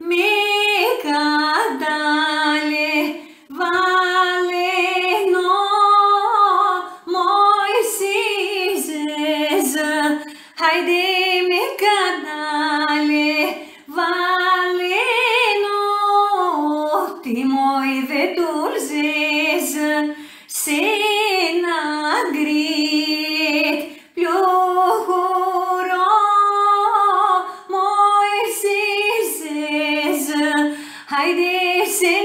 me cadale vale no Moisés Haide me cadale vale no Timoi vedo 海的心。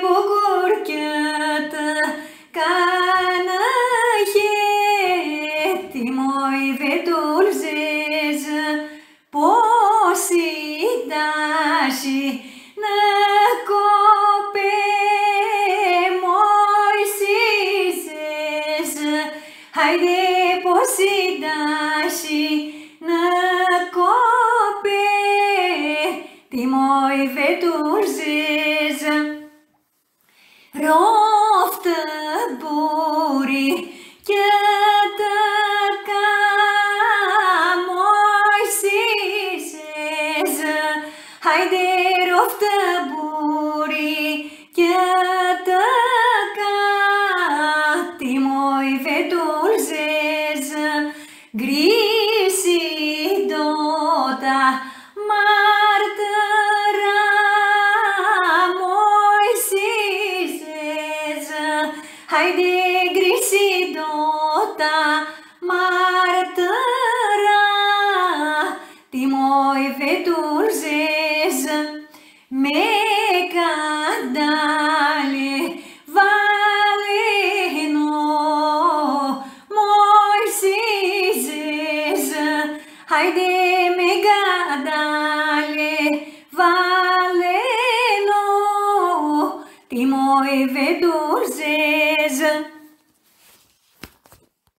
μπουκούρκια κανά χέτι μου οι βετούλζες πως να κοπέ μου οι σύζες Χαϊδε πως να κοπέ τι μου οι βετούλζες Άιτερο τάμπορικα τάκα, τι μου είπε του ζε, Γρίσιν τότα, Μάρτερα, τι μου είπε του ζε, Γρίσιν τότα, Μάρτερα, Μόησιν Haide megadale valeno Timoi vetulzes